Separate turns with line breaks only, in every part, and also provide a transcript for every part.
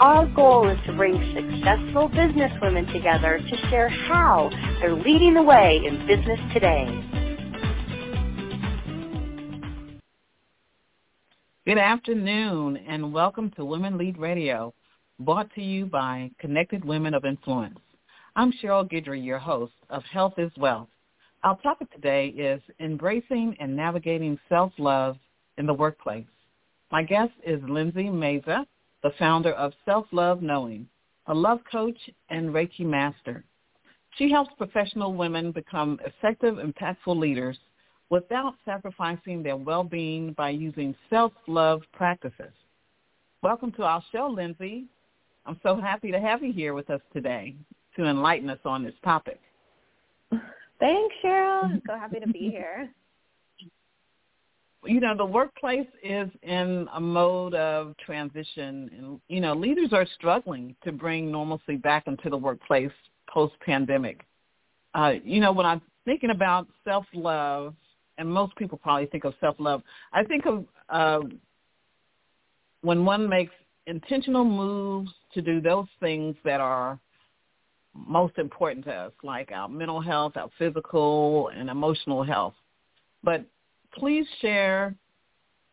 Our goal is to bring successful businesswomen together to share how they're leading the way in business today.
Good afternoon and welcome to Women Lead Radio, brought to you by Connected Women of Influence. I'm Cheryl Guidry, your host of Health is Wealth. Our topic today is embracing and navigating self-love in the workplace. My guest is Lindsey Maza, the founder of Self-Love Knowing, a love coach and Reiki master. She helps professional women become effective, and impactful leaders without sacrificing their well-being by using self-love practices. Welcome to our show, Lindsey. I'm so happy to have you here with us today to enlighten us on this topic.
Thanks, Cheryl. I'm so happy to be here
you know the workplace is in a mode of transition and you know leaders are struggling to bring normalcy back into the workplace post pandemic uh you know when i'm thinking about self love and most people probably think of self love i think of uh when one makes intentional moves to do those things that are most important to us like our mental health our physical and emotional health. But please share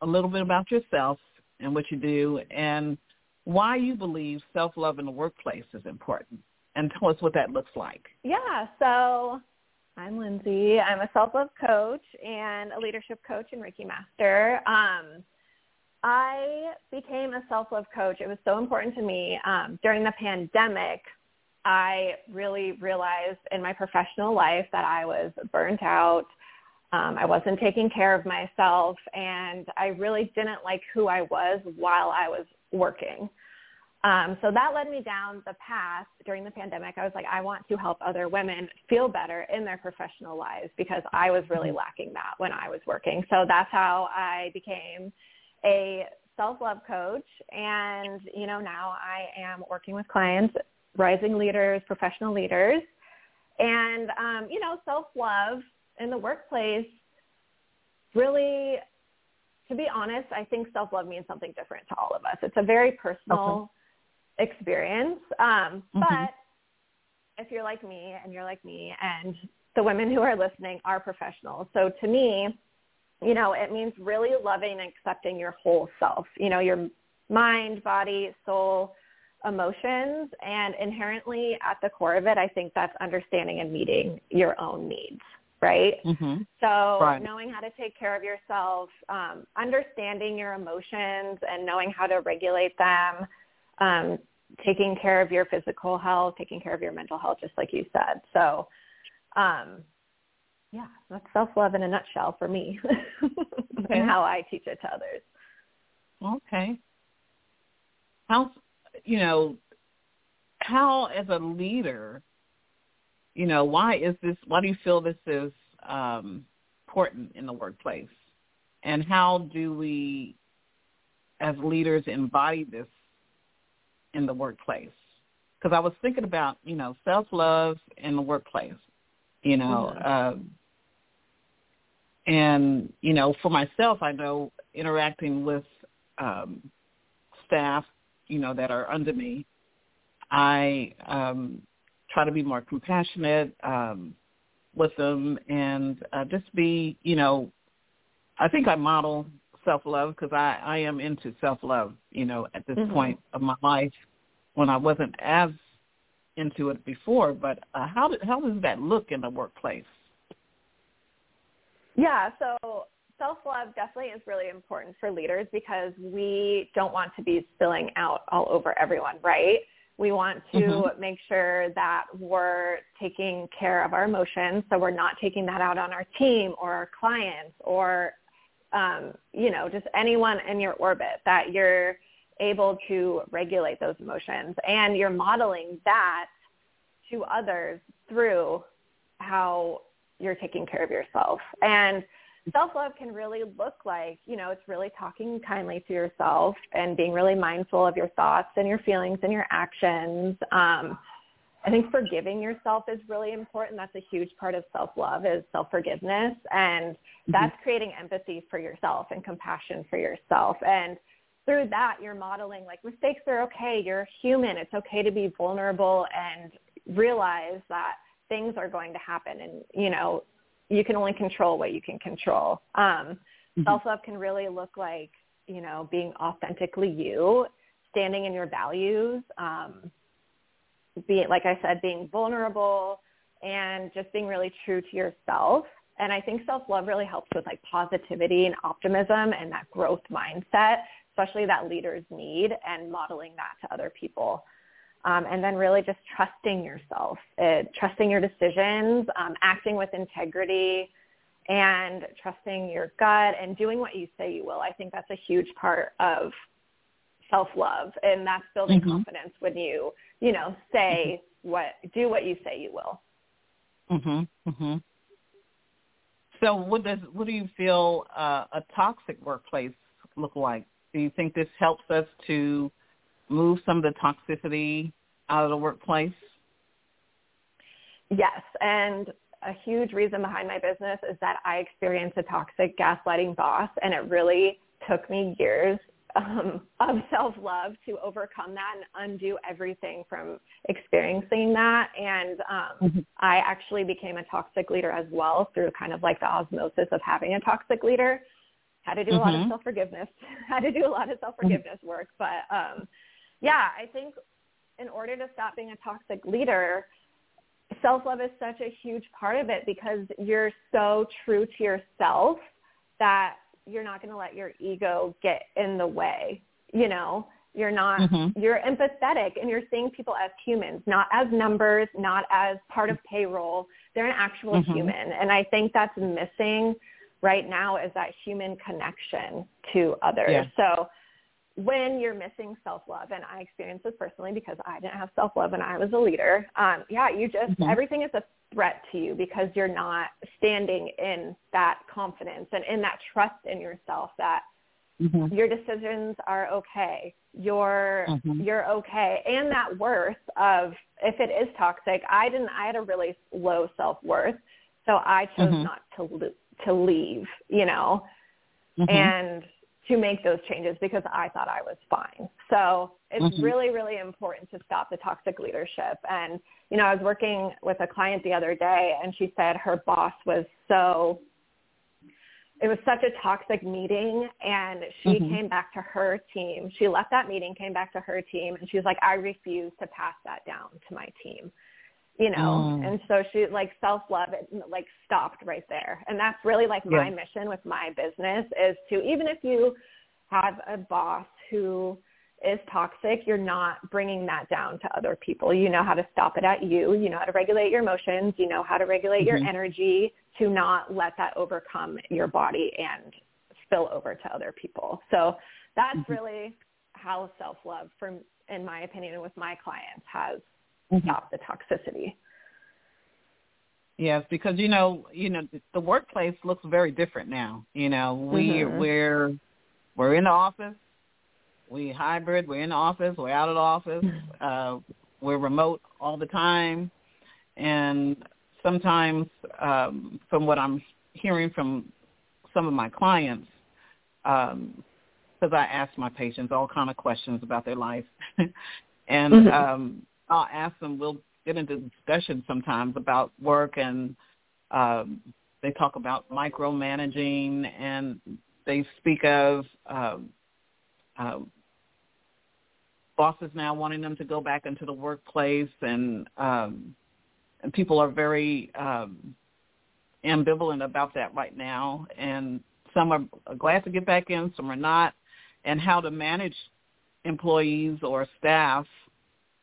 a little bit about yourself and what you do and why you believe self-love in the workplace is important and tell us what that looks like.
Yeah, so I'm Lindsey. I'm a self-love coach and a leadership coach and Reiki master. Um, I became a self-love coach. It was so important to me. Um, during the pandemic, I really realized in my professional life that I was burnt out um, I wasn't taking care of myself, and I really didn't like who I was while I was working. Um, so that led me down the path during the pandemic. I was like, I want to help other women feel better in their professional lives because I was really mm-hmm. lacking that when I was working. So that's how I became a self-love coach. And, you know, now I am working with clients, rising leaders, professional leaders. And, um, you know, self-love in the workplace, really, to be honest, I think self-love means something different to all of us. It's a very personal okay. experience. Um, mm-hmm. But if you're like me and you're like me and the women who are listening are professionals. So to me, you know, it means really loving and accepting your whole self, you know, your mind, body, soul, emotions. And inherently at the core of it, I think that's understanding and meeting your own needs right?
Mm-hmm.
So
right.
knowing how to take care of yourself, um, understanding your emotions and knowing how to regulate them, um, taking care of your physical health, taking care of your mental health, just like you said. So, um, yeah, that's self-love in a nutshell for me okay. and how I teach it to others.
Okay. How, you know, how as a leader you know, why is this, why do you feel this is um, important in the workplace? And how do we, as leaders, embody this in the workplace? Because I was thinking about, you know, self-love in the workplace, you know, mm-hmm. uh, and, you know, for myself, I know interacting with um, staff, you know, that are under me, I um, try to be more compassionate um, with them and uh, just be, you know, I think I model self-love because I, I am into self-love, you know, at this mm-hmm. point of my life when I wasn't as into it before. But uh, how, did, how does that look in the workplace?
Yeah, so self-love definitely is really important for leaders because we don't want to be spilling out all over everyone, right? We want to mm-hmm. make sure that we're taking care of our emotions, so we're not taking that out on our team or our clients or, um, you know, just anyone in your orbit. That you're able to regulate those emotions and you're modeling that to others through how you're taking care of yourself. And self-love can really look like, you know, it's really talking kindly to yourself and being really mindful of your thoughts and your feelings and your actions. Um, I think forgiving yourself is really important. That's a huge part of self-love is self-forgiveness. And mm-hmm. that's creating empathy for yourself and compassion for yourself. And through that, you're modeling like mistakes are okay. You're human. It's okay to be vulnerable and realize that things are going to happen. And, you know, you can only control what you can control. Um, mm-hmm. Self-love can really look like, you know, being authentically you, standing in your values, um, being, like I said, being vulnerable and just being really true to yourself. And I think self-love really helps with like positivity and optimism and that growth mindset, especially that leaders need and modeling that to other people. Um, and then really just trusting yourself, uh, trusting your decisions, um, acting with integrity, and trusting your gut and doing what you say you will. I think that's a huge part of self-love, and that's building mm-hmm. confidence when you, you know, say mm-hmm. what, do what you say you will.
Mhm. Mhm. So, what does what do you feel uh, a toxic workplace look like? Do you think this helps us to move some of the toxicity out of the workplace?
Yes, and a huge reason behind my business is that I experienced a toxic gaslighting boss, and it really took me years um, of self-love to overcome that and undo everything from experiencing that. And um, mm-hmm. I actually became a toxic leader as well through kind of like the osmosis of having a toxic leader. Had to do mm-hmm. a lot of mm-hmm. self-forgiveness. Had to do a lot of self-forgiveness work. But um, yeah, I think in order to stop being a toxic leader, self-love is such a huge part of it because you're so true to yourself that you're not going to let your ego get in the way. You know, you're not, mm-hmm. you're empathetic and you're seeing people as humans, not as numbers, not as part of payroll. They're an actual mm-hmm. human. And I think that's missing right now is that human connection to others. Yeah. So when you're missing self-love, and I experienced this personally because I didn't have self-love and I was a leader, um, yeah, you just, mm-hmm. everything is a threat to you because you're not standing in that confidence and in that trust in yourself that mm-hmm. your decisions are okay. You're, mm-hmm. you're okay. And that worth of, if it is toxic, I didn't, I had a really low self-worth. So I chose mm-hmm. not to, to leave, you know, mm-hmm. and to make those changes because I thought I was fine. So it's mm-hmm. really, really important to stop the toxic leadership. And, you know, I was working with a client the other day and she said her boss was so, it was such a toxic meeting and she mm-hmm. came back to her team. She left that meeting, came back to her team and she was like, I refuse to pass that down to my team you know mm. and so she like self love like stopped right there and that's really like my yeah. mission with my business is to even if you have a boss who is toxic you're not bringing that down to other people you know how to stop it at you you know how to regulate your emotions you know how to regulate mm-hmm. your energy to not let that overcome your body and spill over to other people so that's mm-hmm. really how self love from in my opinion with my clients has. Stop the toxicity.
Yes, because you know, you know, the workplace looks very different now. You know, we mm-hmm. we're we're in the office, we hybrid, we're in the office, we're out of the office, uh, we're remote all the time, and sometimes, um, from what I'm hearing from some of my clients, um, because I ask my patients all kind of questions about their life, and mm-hmm. um, I'll ask them. We'll get into discussion sometimes about work, and um, they talk about micromanaging, and they speak of um, uh, bosses now wanting them to go back into the workplace, and um, and people are very um, ambivalent about that right now, and some are glad to get back in, some are not, and how to manage employees or staff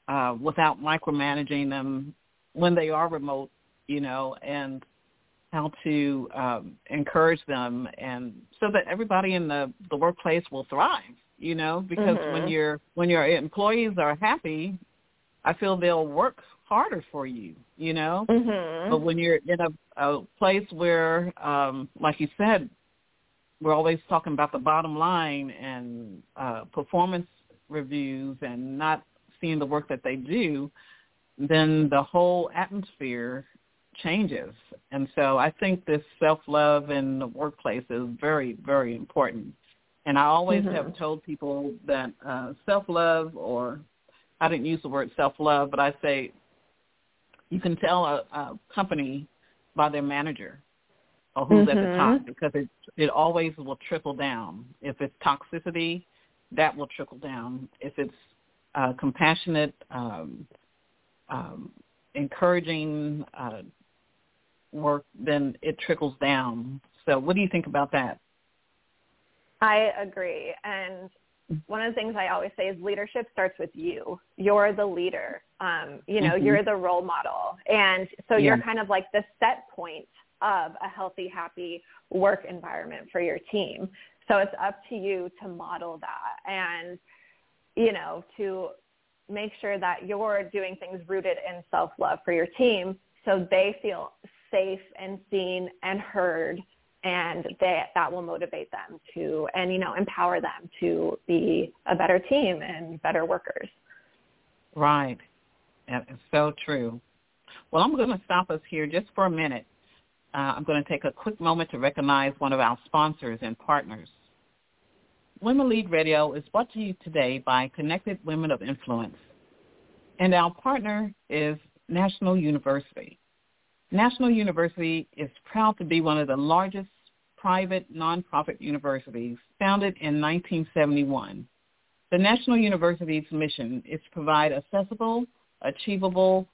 uh, without micromanaging them when they are remote, you know, and how to um, encourage them and so that everybody in the, the workplace will thrive, you know, because
mm-hmm.
when your when your employees are happy, I feel they'll work harder for you, you know.
Mm-hmm.
But when you're in a, a place where, um, like you said, we're always talking about the bottom line and uh, performance reviews and not seeing the work that they do, then the whole atmosphere changes. And so I think this self-love in the workplace is very, very important. And I always
mm-hmm.
have told people that uh, self-love, or I didn't use the word self-love, but I say you can tell a, a company by their manager or who's
mm-hmm.
at the top because it it always will trickle down. If it's toxicity, that will trickle down. If it's uh, compassionate, um, um, encouraging uh, work, then it trickles down. So, what do you think about that?
I agree, and one of the things I always say is leadership starts with you. You're the leader. Um, you know,
mm-hmm.
you're the role model. And so
yeah.
you're kind of like the set point of a healthy, happy work environment for your team. So it's up to you to model that and, you know, to make sure that you're doing things rooted in self-love for your team so they feel safe and seen and heard and they, that will motivate them to and you know empower them to be a better team and better workers.
Right. That is so true. Well i'm going to stop us here just for a minute. Uh, i'm going to take a quick moment to recognize one of our sponsors and partners women lead radio is brought to you today by connected women of influence and our partner is national university National University is proud to be one of the largest private nonprofit universities founded in 1971. The National University's mission is to provide accessible, achievable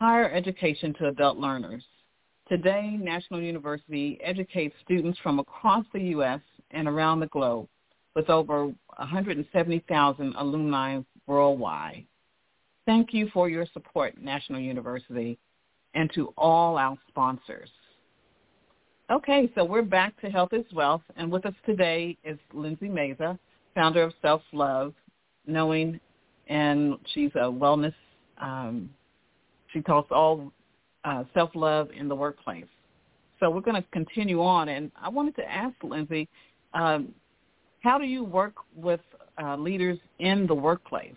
higher education to adult learners. Today, National University educates students from across the U.S. and around the globe with over 170,000 alumni worldwide. Thank you for your support, National University, and to all our sponsors. Okay, so we're back to Health is Wealth, and with us today is Lindsey Maza, founder of Self Love, knowing, and she's a wellness. Um, she talks all uh, self love in the workplace. So we're going to continue on, and I wanted to ask Lindsey, um, how do you work with uh, leaders in the workplace?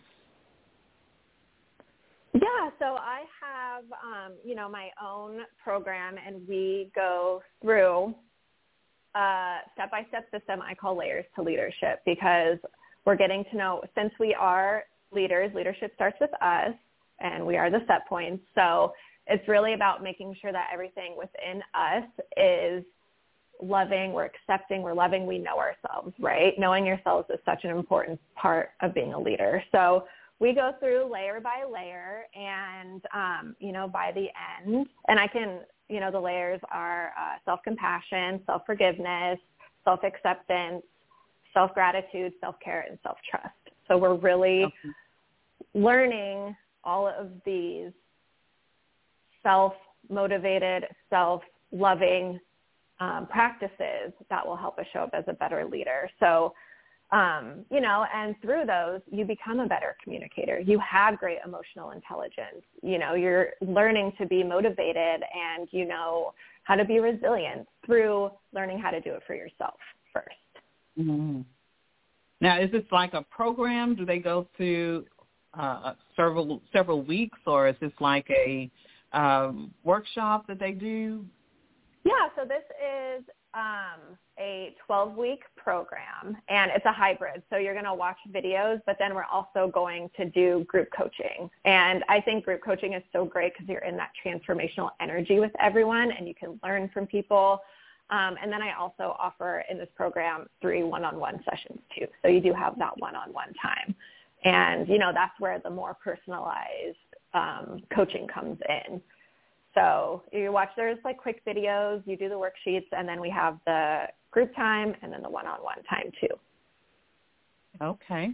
Yeah, so I have, um, you know, my own program, and we go through a step-by-step system I call layers to leadership because we're getting to know, since we are leaders, leadership starts with us, and we are the set points. So it's really about making sure that everything within us is loving, we're accepting, we're loving, we know ourselves, right? Knowing yourselves is such an important part of being a leader. So we go through layer by layer and um, you know by the end and i can you know the layers are uh, self-compassion self-forgiveness self-acceptance self-gratitude self-care and self-trust so we're really okay. learning all of these self-motivated self-loving um, practices that will help us show up as a better leader so um, you know, and through those, you become a better communicator. You have great emotional intelligence. You know, you're learning to be motivated and you know how to be resilient through learning how to do it for yourself 1st
mm-hmm. Now, is this like a program? Do they go through uh, several several weeks, or is this like a um, workshop that they do?
Yeah, so this is um, a 12-week program, and it's a hybrid. So you're going to watch videos, but then we're also going to do group coaching. And I think group coaching is so great because you're in that transformational energy with everyone, and you can learn from people. Um, and then I also offer in this program three one-on-one sessions too. So you do have that one-on-one time. And, you know, that's where the more personalized um, coaching comes in. So you watch there's like quick videos, you do the worksheets, and then we have the group time and then the one-on-one time too.
Okay.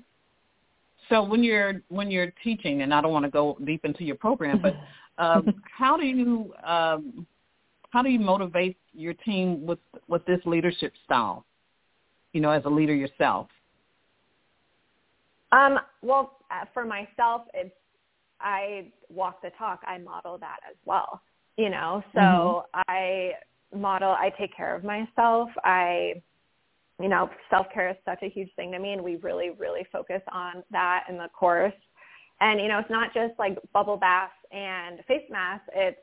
So when you're when you're teaching, and I don't want to go deep into your program, but um, how do you um, how do you motivate your team with with this leadership style? You know, as a leader yourself.
Um, well, uh, for myself, it's I walk the talk. I model that as well. You know, so mm-hmm. I model. I take care of myself. I, you know, self care is such a huge thing to me, and we really, really focus on that in the course. And you know, it's not just like bubble baths and face masks. It's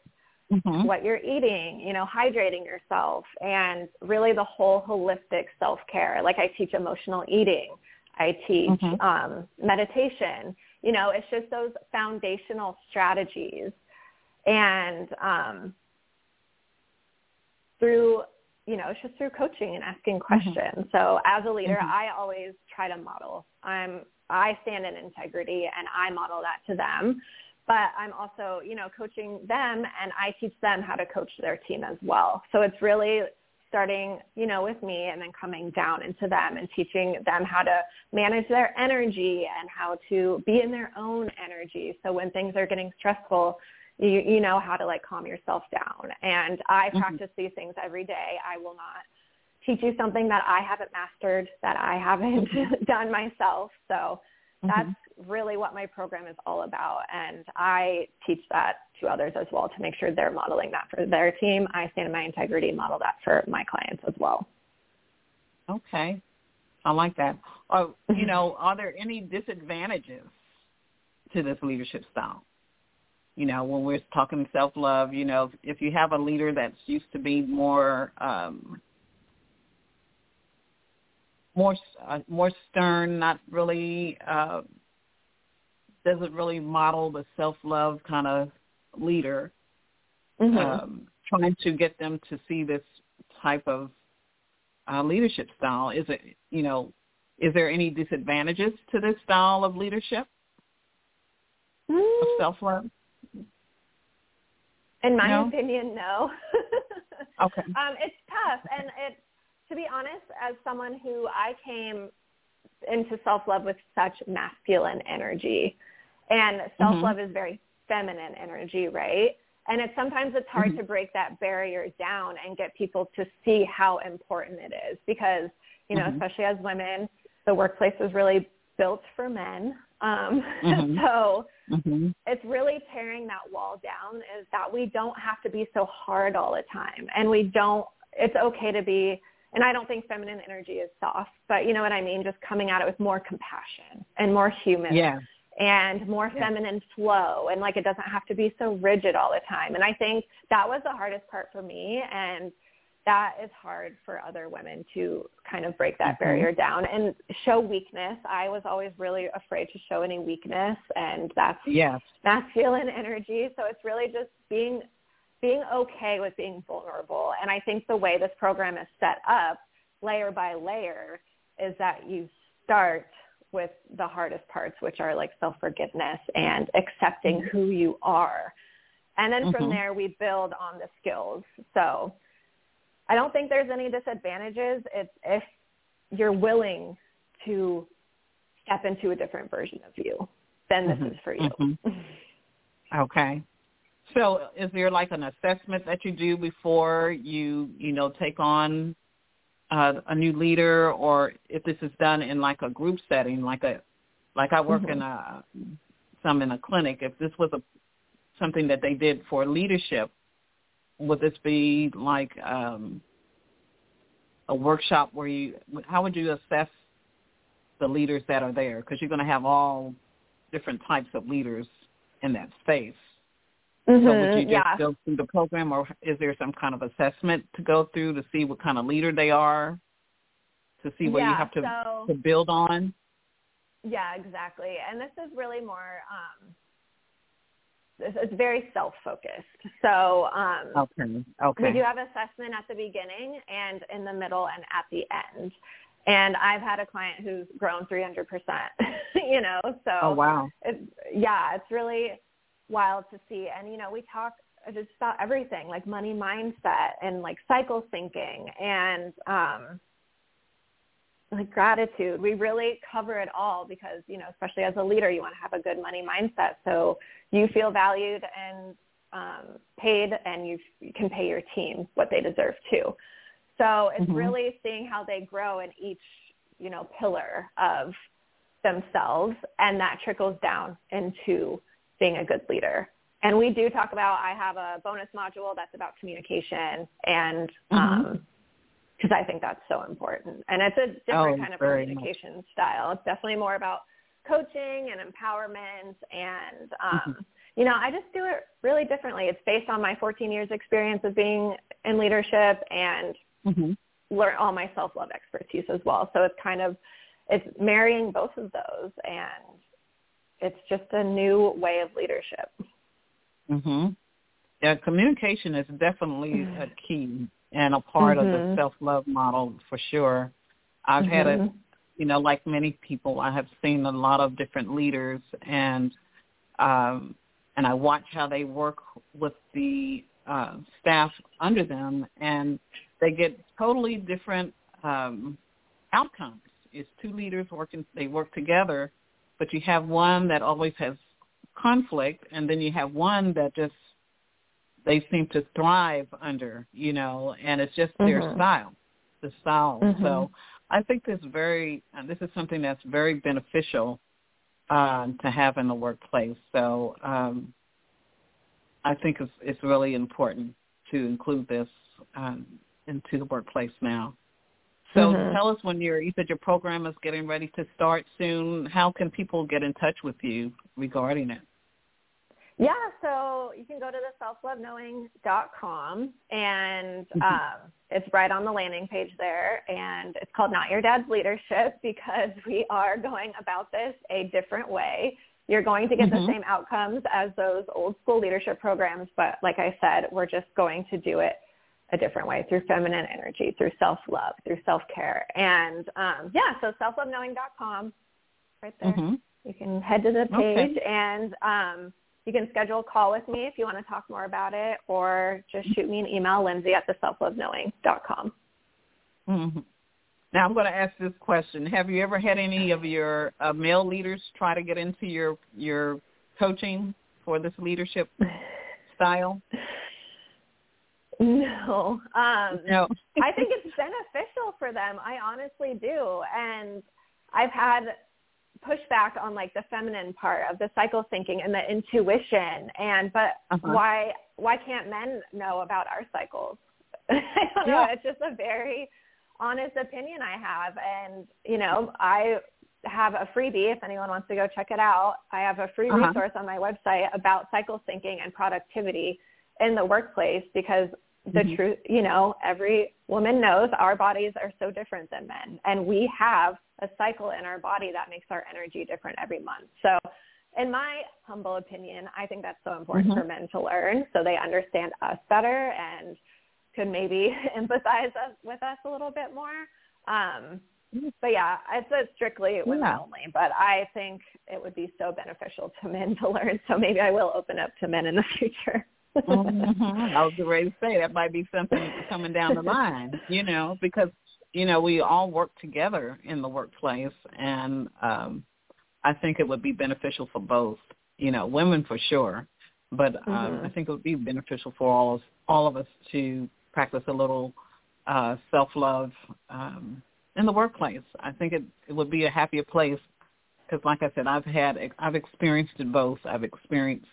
mm-hmm. what you're eating, you know, hydrating yourself, and really the whole holistic self care. Like I teach emotional eating. I teach mm-hmm. um, meditation. You know, it's just those foundational strategies. And um, through, you know, it's just through coaching and asking mm-hmm. questions. Mm-hmm. So as a leader, mm-hmm. I always try to model. I'm I stand in integrity and I model that to them. But I'm also, you know, coaching them and I teach them how to coach their team as well. So it's really starting, you know, with me and then coming down into them and teaching them how to manage their energy and how to be in their own energy. So when things are getting stressful, you, you know how to like calm yourself down. And I mm-hmm. practice these things every day. I will not teach you something that I haven't mastered, that I haven't done myself. So mm-hmm. that's really what my program is all about. And I teach that to others as well to make sure they're modeling that for their team. I stand in my integrity and model that for my clients as well.
Okay. I like that. Oh, you know, are there any disadvantages to this leadership style? You know, when we're talking self-love, you know, if you have a leader that's used to be more um, more uh, more stern, not really uh, doesn't really model the self love kind of leader. Mm-hmm. Um, trying to get them to see this type of uh, leadership style. Is it you know is there any disadvantages to this style of leadership mm. of self love?
In my no? opinion, no.
okay.
Um, it's tough, and it to be honest, as someone who I came into self-love with such masculine energy, and self-love mm-hmm. is very feminine energy, right? And it's sometimes it's hard mm-hmm. to break that barrier down and get people to see how important it is because, you know, mm-hmm. especially as women, the workplace is really built for men. Um, mm-hmm. so mm-hmm. it's really tearing that wall down is that we don't have to be so hard all the time and we don't, it's okay to be and I don't think feminine energy is soft, but you know what I mean? Just coming at it with more compassion and more human.
Yeah.
And more yeah. feminine flow and like it doesn't have to be so rigid all the time. And I think that was the hardest part for me and that is hard for other women to kind of break that mm-hmm. barrier down and show weakness. I was always really afraid to show any weakness and that's
yes.
masculine energy. So it's really just being being okay with being vulnerable. And I think the way this program is set up, layer by layer, is that you start with the hardest parts, which are like self-forgiveness and accepting mm-hmm. who you are. And then from mm-hmm. there, we build on the skills. So I don't think there's any disadvantages. It's if you're willing to step into a different version of you, then this mm-hmm. is for you.
Mm-hmm. Okay. So is there like an assessment that you do before you, you know, take on uh, a new leader or if this is done in like a group setting, like a, like I work mm-hmm. in a, some in a clinic, if this was a, something that they did for leadership, would this be like um, a workshop where you, how would you assess the leaders that are there? Because you're going to have all different types of leaders in that space.
Mm-hmm,
so would you just
yeah.
go through the program, or is there some kind of assessment to go through to see what kind of leader they are, to see what
yeah,
you have to
so,
to build on?
Yeah, exactly. And this is really more. Um, it's very self-focused. So um,
okay. Okay.
we do have assessment at the beginning and in the middle and at the end. And I've had a client who's grown 300%, you know, so
oh, wow.
It's, yeah, it's really wild to see. And, you know, we talk just about everything like money mindset and like cycle thinking and um, like gratitude. We really cover it all because, you know, especially as a leader, you want to have a good money mindset. So you feel valued and um, paid and you, can pay your team what they deserve too. So it's mm-hmm. really seeing how they grow in each, you know, pillar of themselves and that trickles down into being a good leader. And we do talk about, I have a bonus module that's about communication and, mm-hmm. um, cause I think that's so important. And it's a different oh, kind of communication much. style. It's definitely more about coaching and empowerment and, um, mm-hmm. you know, I just do it really differently. It's based on my 14 years experience of being in leadership and mm-hmm. learn all my self-love expertise as well. So it's kind of, it's marrying both of those and it's just a new way of leadership.
Mhm. Yeah, communication is definitely mm-hmm. a key and a part mm-hmm. of the mm-hmm. self-love model for sure. I've mm-hmm. had a you know, like many people, I have seen a lot of different leaders and um and I watch how they work with the uh, staff under them and they get totally different um outcomes. It's two leaders working they work together but you have one that always has conflict and then you have one that just they seem to thrive under, you know, and it's just mm-hmm. their style, the style. Mm-hmm. So I think this very, this is something that's very beneficial uh, to have in the workplace. So um, I think it's, it's really important to include this um, into the workplace now. So mm-hmm. tell us when you're, you said your program is getting ready to start soon. How can people get in touch with you regarding it?
Yeah, so you can go to the selfloveKnowing.com and mm-hmm. um, it's right on the landing page there. And it's called Not Your Dad's Leadership because we are going about this a different way. You're going to get mm-hmm. the same outcomes as those old school leadership programs, but like I said, we're just going to do it a different way through feminine energy, through self-love, through self-care. And um, yeah, so selfloveKnowing.com, right there. Mm-hmm. You can head to the page okay. and um, you can schedule a call with me if you want to talk more about it or just shoot me an email, Lindsey at the selfloveKnowing.com.
Mm-hmm. Now I'm going to ask this question. Have you ever had any of your uh, male leaders try to get into your, your coaching for this leadership style?
No. Um, no. I think it's beneficial for them. I honestly do. And I've had pushback on like the feminine part of the cycle thinking and the intuition and but uh-huh. why why can't men know about our cycles? I don't know. Yeah. It's just a very honest opinion I have and you know, I have a freebie if anyone wants to go check it out. I have a free uh-huh. resource on my website about cycle thinking and productivity in the workplace because the mm-hmm. truth, you know, every woman knows our bodies are so different than men and we have a cycle in our body that makes our energy different every month. So in my humble opinion, I think that's so important mm-hmm. for men to learn so they understand us better and could maybe empathize us, with us a little bit more. Um, but yeah, it's a strictly women yeah. only, but I think it would be so beneficial to men to learn. So maybe I will open up to men in the future
mm-hmm. I was ready to say that might be something coming down the line, you know, because you know we all work together in the workplace, and um, I think it would be beneficial for both, you know, women for sure, but um, mm-hmm. I think it would be beneficial for all of all of us to practice a little uh, self love um, in the workplace. I think it it would be a happier place because, like I said, I've had I've experienced it both. I've experienced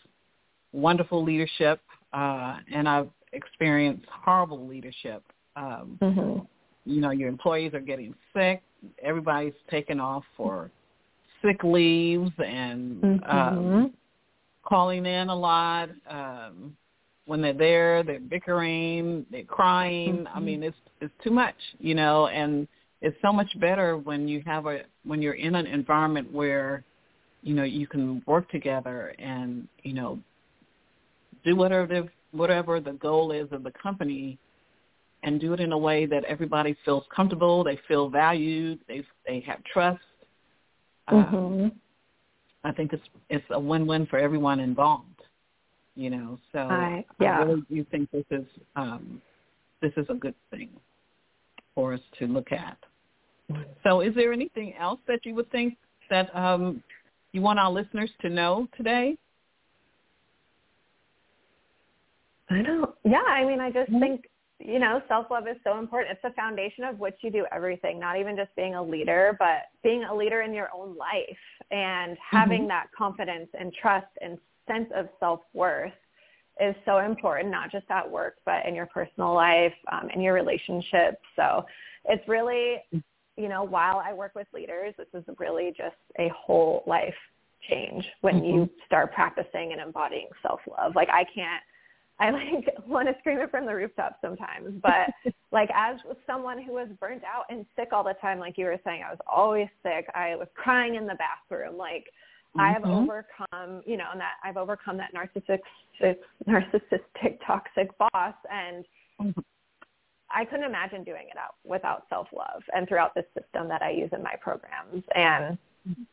wonderful leadership, uh, and I've experienced horrible leadership. Um, mm-hmm. You know, your employees are getting sick. Everybody's taking off for sick leaves and mm-hmm. um, calling in a lot. Um, when they're there, they're bickering, they're crying. Mm-hmm. I mean, it's it's too much, you know. And it's so much better when you have a when you're in an environment where you know you can work together and you know do whatever the, whatever the goal is of the company and do it in a way that everybody feels comfortable, they feel valued, they they have trust. Mm-hmm. Um, I think it's it's a win-win for everyone involved. You know, so I, yeah. I really do think this is um, this is a good thing for us to look at. So, is there anything else that you would think that um, you want our listeners to know today?
I don't. Yeah, I mean, I just mm-hmm. think you know, self-love is so important. It's the foundation of which you do everything, not even just being a leader, but being a leader in your own life and having mm-hmm. that confidence and trust and sense of self-worth is so important, not just at work, but in your personal life, um, in your relationships. So it's really, you know, while I work with leaders, this is really just a whole life change when mm-hmm. you start practicing and embodying self-love. Like I can't I like want to scream it from the rooftop sometimes. But like as someone who was burnt out and sick all the time, like you were saying, I was always sick. I was crying in the bathroom. Like mm-hmm. I have mm-hmm. overcome, you know, and that I've overcome that narcissistic, narcissistic, toxic boss, and mm-hmm. I couldn't imagine doing it out without self-love and throughout the system that I use in my programs. And mm-hmm.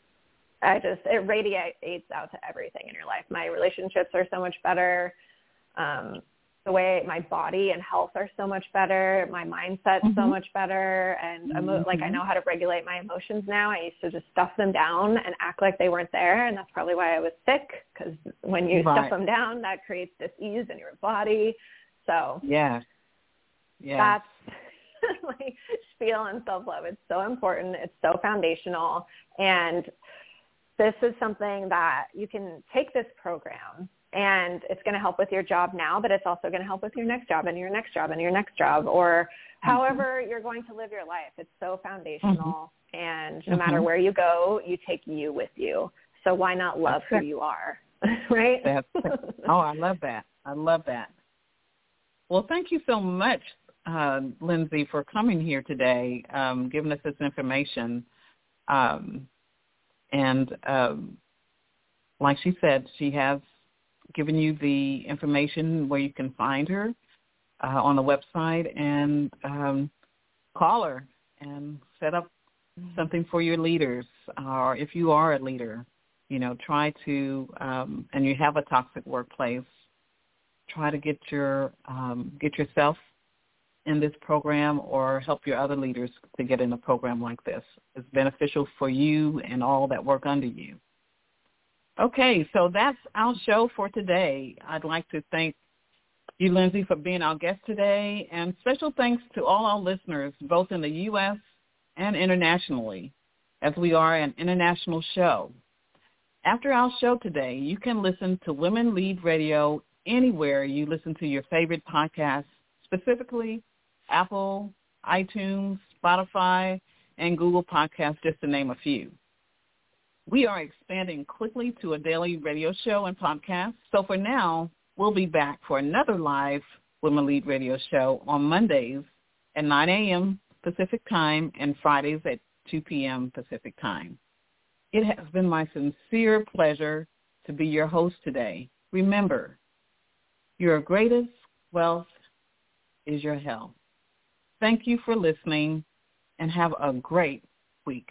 I just it radiates out to everything in your life. My relationships are so much better um, the way my body and health are so much better, my mindset's mm-hmm. so much better, and emo- mm-hmm. like I know how to regulate my emotions now. I used to just stuff them down and act like they weren't there, and that's probably why I was sick. Because when you right. stuff them down, that creates dis-ease in your body. So
yeah, yeah,
that's my spiel on self-love. It's so important. It's so foundational, and this is something that you can take this program and it's going to help with your job now, but it's also going to help with your next job and your next job and your next job or mm-hmm. however you're going to live your life. It's so foundational mm-hmm. and no matter mm-hmm. where you go, you take you with you. So why not love That's who you are? right?
Oh, I love that. I love that. Well, thank you so much, uh, Lindsey, for coming here today, um, giving us this information. Um, and um, like she said, she has given you the information where you can find her uh, on the website and um, call her and set up something for your leaders or if you are a leader, you know, try to, um, and you have a toxic workplace, try to get your, um, get yourself in this program or help your other leaders to get in a program like this. It's beneficial for you and all that work under you. Okay, so that's our show for today. I'd like to thank you, Lindsey, for being our guest today, and special thanks to all our listeners, both in the U.S. and internationally, as we are an international show. After our show today, you can listen to Women Lead Radio anywhere you listen to your favorite podcasts, specifically Apple, iTunes, Spotify, and Google Podcasts, just to name a few. We are expanding quickly to a daily radio show and podcast. So for now, we'll be back for another live Women Lead radio show on Mondays at 9 a.m. Pacific time and Fridays at 2 p.m. Pacific time. It has been my sincere pleasure to be your host today. Remember, your greatest wealth is your health. Thank you for listening and have a great week.